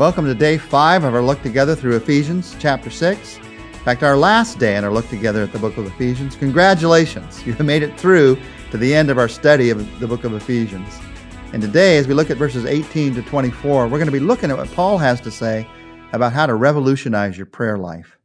Welcome to day five of our look together through Ephesians chapter 6. In fact, our last day in our look together at the book of Ephesians. Congratulations, you have made it through to the end of our study of the book of Ephesians. And today, as we look at verses 18 to 24, we're going to be looking at what Paul has to say about how to revolutionize your prayer life.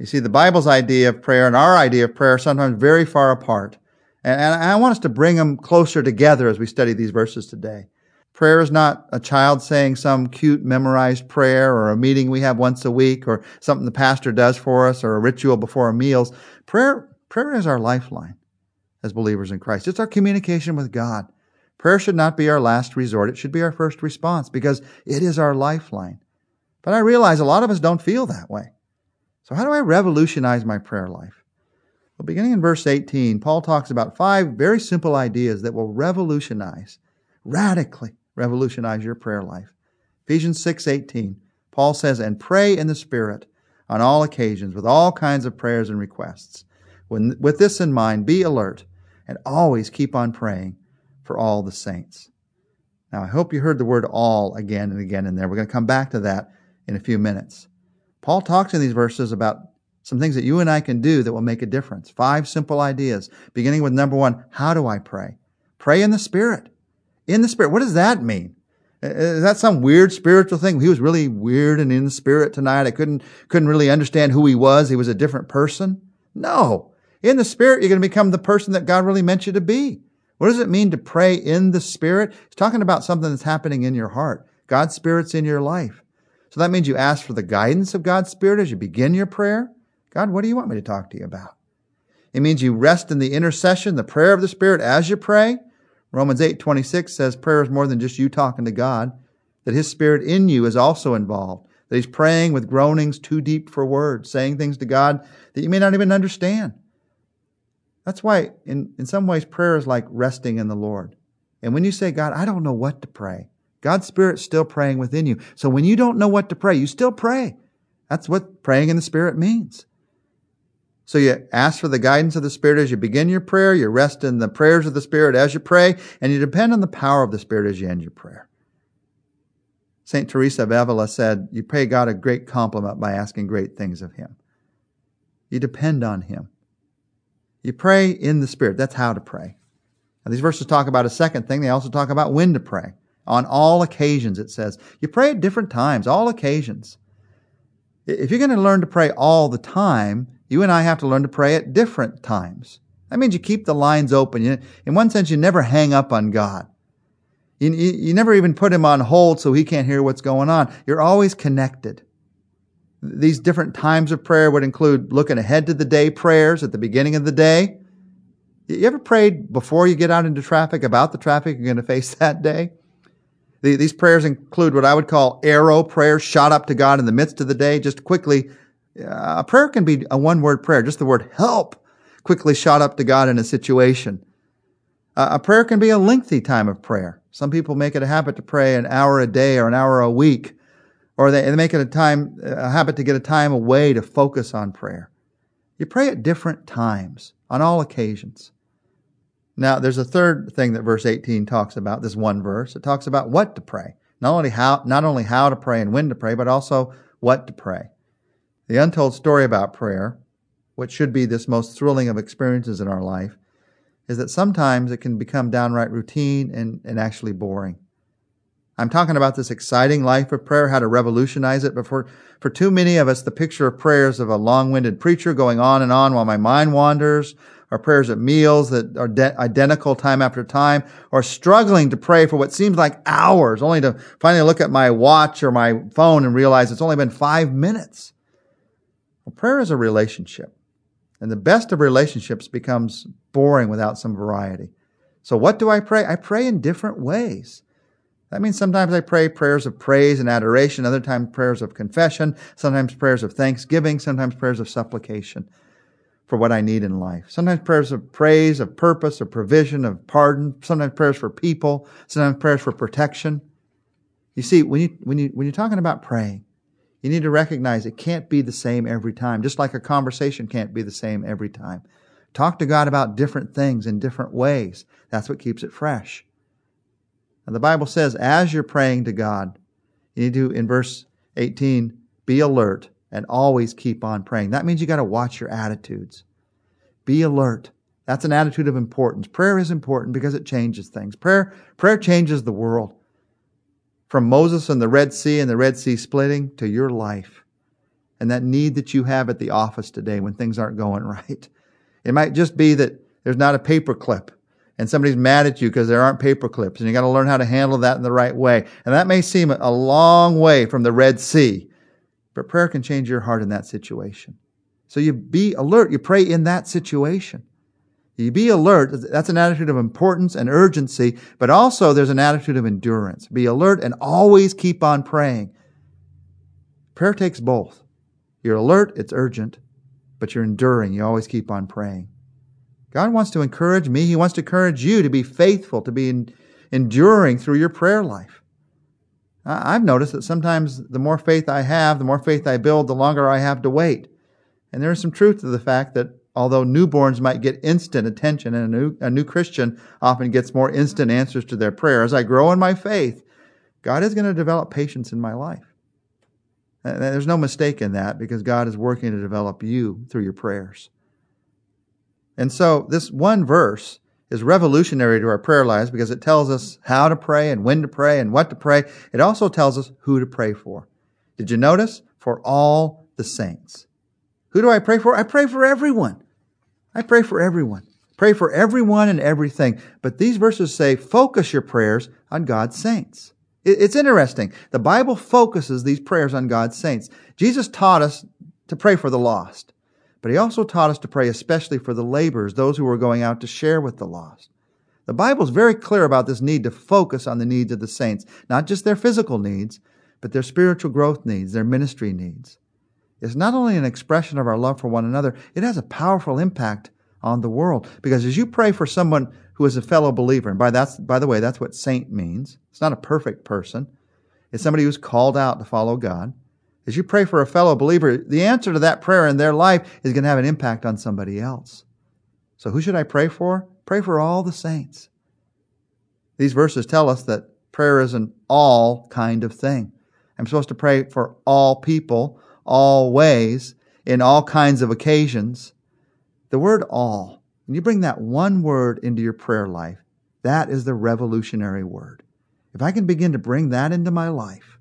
You see, the Bible's idea of prayer and our idea of prayer are sometimes very far apart. And, I want us to bring them closer together as we study these verses today. Prayer is not a child saying some cute memorized prayer or a meeting we have once a week or something the pastor does for us or a ritual before our meals. Prayer, prayer is our lifeline as believers in Christ. It's our communication with God. Prayer should not be our last resort. It should be our first response because it is our lifeline. But I realize a lot of us don't feel that way. So how do I revolutionize my prayer life? Well, beginning in verse 18, Paul talks about five very simple ideas that will revolutionize, radically revolutionize your prayer life. Ephesians 6:18. Paul says, "And pray in the Spirit on all occasions with all kinds of prayers and requests. When, with this in mind, be alert and always keep on praying for all the saints." Now, I hope you heard the word all again and again in there. We're going to come back to that in a few minutes. Paul talks in these verses about some things that you and I can do that will make a difference. Five simple ideas, beginning with number one, how do I pray? Pray in the Spirit. In the Spirit. What does that mean? Uh, uh, is that some weird spiritual thing? He was really weird and in the spirit tonight. I couldn't, couldn't really understand who he was. He was a different person. No. In the spirit, you're going to become the person that God really meant you to be. What does it mean to pray in the spirit? He's talking about something that's happening in your heart. God's spirit's in your life. So that means you ask for the guidance of God's spirit as you begin your prayer. God, what do you want me to talk to you about? It means you rest in the intercession, the prayer of the Spirit as you pray. Romans 8 26 says prayer is more than just you talking to God, that His Spirit in you is also involved, that He's praying with groanings too deep for words, saying things to God that you may not even understand. That's why, in, in some ways, prayer is like resting in the Lord. And when you say, God, I don't know what to pray, God's Spirit's still praying within you. So when you don't know what to pray, you still pray. That's what praying in the Spirit means. So you ask for the guidance of the Spirit as you begin your prayer, you rest in the prayers of the Spirit as you pray, and you depend on the power of the Spirit as you end your prayer. St. Teresa of Avila said, You pay God a great compliment by asking great things of Him. You depend on Him. You pray in the Spirit. That's how to pray. Now, these verses talk about a second thing. They also talk about when to pray. On all occasions, it says. You pray at different times, all occasions. If you're going to learn to pray all the time, you and I have to learn to pray at different times. That means you keep the lines open. You, in one sense, you never hang up on God. You, you, you never even put him on hold so he can't hear what's going on. You're always connected. These different times of prayer would include looking ahead to the day prayers at the beginning of the day. You ever prayed before you get out into traffic about the traffic you're going to face that day? These prayers include what I would call arrow prayers shot up to God in the midst of the day, just quickly a prayer can be a one word prayer, just the word help quickly shot up to God in a situation. a prayer can be a lengthy time of prayer. Some people make it a habit to pray an hour a day or an hour a week, or they, they make it a time, a habit to get a time away to focus on prayer. You pray at different times, on all occasions. Now, there's a third thing that verse 18 talks about, this one verse. It talks about what to pray. Not only how, not only how to pray and when to pray, but also what to pray. The untold story about prayer, which should be this most thrilling of experiences in our life, is that sometimes it can become downright routine and, and actually boring. I'm talking about this exciting life of prayer, how to revolutionize it, but for, for too many of us, the picture of prayers of a long-winded preacher going on and on while my mind wanders, or prayers at meals that are de- identical time after time, or struggling to pray for what seems like hours, only to finally look at my watch or my phone and realize it's only been five minutes. Well, prayer is a relationship. And the best of relationships becomes boring without some variety. So what do I pray? I pray in different ways. That means sometimes I pray prayers of praise and adoration, other times prayers of confession, sometimes prayers of thanksgiving, sometimes prayers of supplication for what I need in life. Sometimes prayers of praise, of purpose, of provision, of pardon, sometimes prayers for people, sometimes prayers for protection. You see, when you when you when you're talking about praying, you need to recognize it can't be the same every time, just like a conversation can't be the same every time. Talk to God about different things in different ways. That's what keeps it fresh. And the Bible says, as you're praying to God, You need to, in verse 18, be alert and always keep on praying. That means you got to watch your attitudes. Be alert. That's an attitude of importance. Prayer is important because it changes things. Prayer, prayer changes the world. From Moses and the Red Sea and the Red Sea splitting to your life and that need that you have at the office today when things aren't going right. It might just be that there's not a paper clip and somebody's mad at you because there aren't paper clips and you got to learn how to handle that in the right way. And that may seem a long way from the Red Sea, but prayer can change your heart in that situation. So you be alert. You pray in that situation. You be alert. That's an attitude of importance and urgency, but also there's an attitude of endurance. Be alert and always keep on praying. Prayer takes both. You're alert, it's urgent, but you're enduring. You always keep on praying. God wants to encourage me. He wants to encourage you to be faithful, to be enduring through your prayer life. I've noticed that sometimes the more faith I have, the more faith I build, the longer I have to wait. And there is some truth to the fact that although newborns might get instant attention and a new, a new Christian often gets more instant answers to their prayer, as I grow in my faith, God is going to develop patience in my life. Uh, and there's no mistake in that because God is working to develop you through your prayers. And so this one verse is revolutionary to our prayer lives because it tells us how to pray and when to pray and what to pray. It also tells us who to pray for. Did you notice? For all the saints. Who do I pray for? I pray for everyone. I pray for everyone. Pray for everyone and everything. But these verses say focus your prayers on God's saints. It's interesting. The Bible focuses these prayers on God's saints. Jesus taught us to pray for the lost. But he also taught us to pray especially for the laborers, those who were going out to share with the lost. The Bible is very clear about this need to focus on the needs of the saints, not just their physical needs, but their spiritual growth needs, their ministry needs. It's not only an expression of our love for one another, it has a powerful impact on the world. Because as you pray for someone who is a fellow believer, and by that's by the way, that's what saint means. It's not a perfect person. It's somebody who's called out to follow God. As you pray for a fellow believer, the answer to that prayer in their life is going to have an impact on somebody else. So who should I pray for? Pray for all the saints. These verses tell us that prayer is an all kind of thing. I'm supposed to pray for all people, all ways, in all kinds of occasions. The word all, when you bring that one word into your prayer life, that is the revolutionary word. If I can begin to bring that into my life,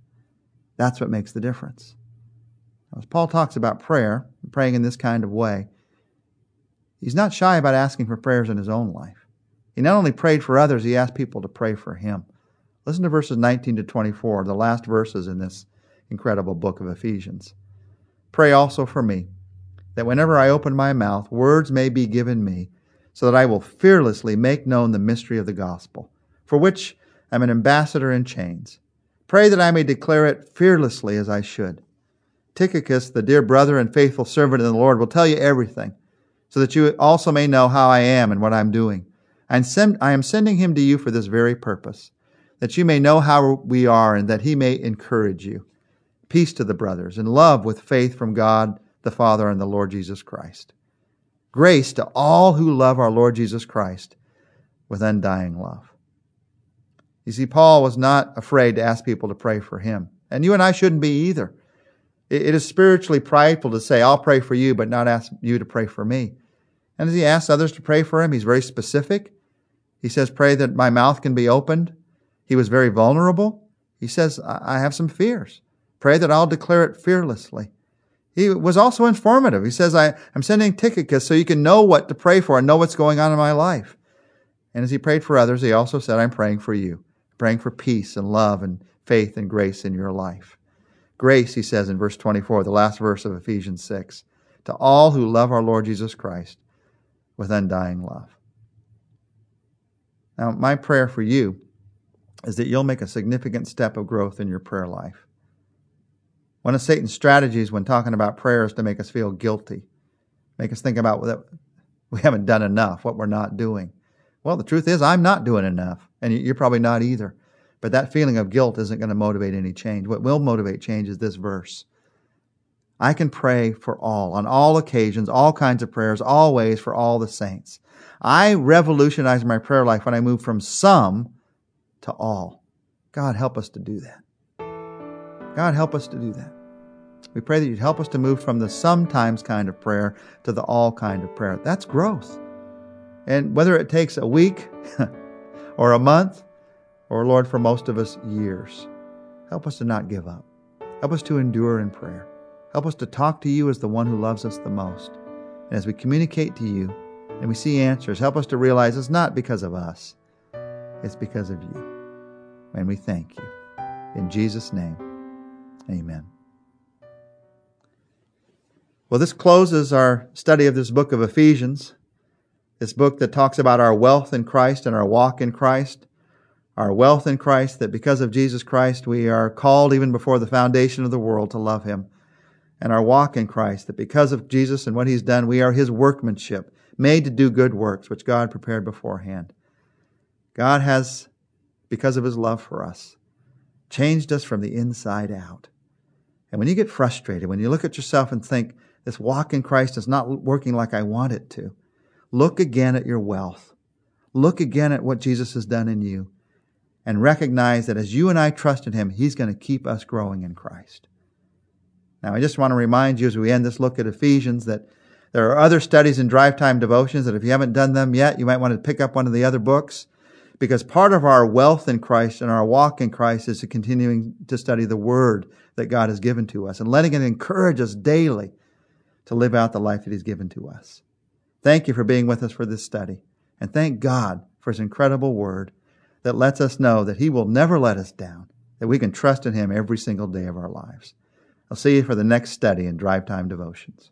that's what makes the difference. As Paul talks about prayer, praying in this kind of way, he's not shy about asking for prayers in his own life. He not only prayed for others, he asked people to pray for him. Listen to verses 19 to 24, the last verses in this incredible book of Ephesians. Pray also for me, that whenever I open my mouth, words may be given me, so that I will fearlessly make known the mystery of the gospel, for which I'm an ambassador in chains Pray that I may declare it fearlessly as I should. Tychicus, the dear brother and faithful servant in the Lord, will tell you everything, so that you also may know how I am and what I'm doing. I am sending him to you for this very purpose, that you may know how we are and that he may encourage you. Peace to the brothers, and love with faith from God the Father and the Lord Jesus Christ. Grace to all who love our Lord Jesus Christ with undying love. You see, Paul was not afraid to ask people to pray for him. And you and I shouldn't be either. It is spiritually prideful to say, I'll pray for you, but not ask you to pray for me. And as he asks others to pray for him, he's very specific. He says, Pray that my mouth can be opened. He was very vulnerable. He says, I have some fears. Pray that I'll declare it fearlessly. He was also informative. He says, I, am sending Tychicus so you can know what to pray for and know what's going on in my life. And as he prayed for others, he also said, I'm praying for you praying for peace and love and faith and grace in your life. Grace, he says in verse 24, the last verse of Ephesians 6, to all who love our Lord Jesus Christ with undying love. Now, my prayer for you is that you'll make a significant step of growth in your prayer life. One of Satan's strategies when talking about prayer is to make us feel guilty, make us think about that we haven't done enough, what we're not doing. Well, the truth is, I'm not doing enough, and you're probably not either. But that feeling of guilt isn't going to motivate any change. What will motivate change is this verse. I can pray for all, on all occasions, all kinds of prayers, always for all the saints. I revolutionized my prayer life when I moved from some to all. God, help us to do that. God, help us to do that. We pray that you'd help us to move from the sometimes kind of prayer to the all kind of prayer. That's growth. And whether it takes a week or a month, or Lord, for most of us, years, help us to not give up. Help us to endure in prayer. Help us to talk to you as the one who loves us the most. And as we communicate to you and we see answers, help us to realize it's not because of us, it's because of you. And we thank you. In Jesus' name, amen. Well, this closes our study of this book of Ephesians, this book that talks about our wealth in Christ and our walk in Christ, our wealth in Christ, that because of Jesus Christ we are called even before the foundation of the world to love Him, and our walk in Christ, that because of Jesus and what He's done, we are His workmanship, made to do good works, which God prepared beforehand. God has, because of His love for us, changed us from the inside out. And when you get frustrated, when you look at yourself and think, this walk in Christ is not working like I want it to, look again at your wealth. Look again at what Jesus has done in you and recognize that as you and I trust in Him, He's going to keep us growing in Christ. Now, I just want to remind you as we end this look at Ephesians that there are other studies in drive time devotions that if you haven't done them yet, you might want to pick up one of the other books because part of our wealth in Christ and our walk in Christ is to continuing to study the Word that God has given to us and letting it encourage us daily to live out the life that He's given to us. Thank you for being with us for this study, and thank God for His incredible Word that lets us know that He will never let us down, that we can trust in Him every single day of our lives. I'll see you for the next study in Drive Time Devotions.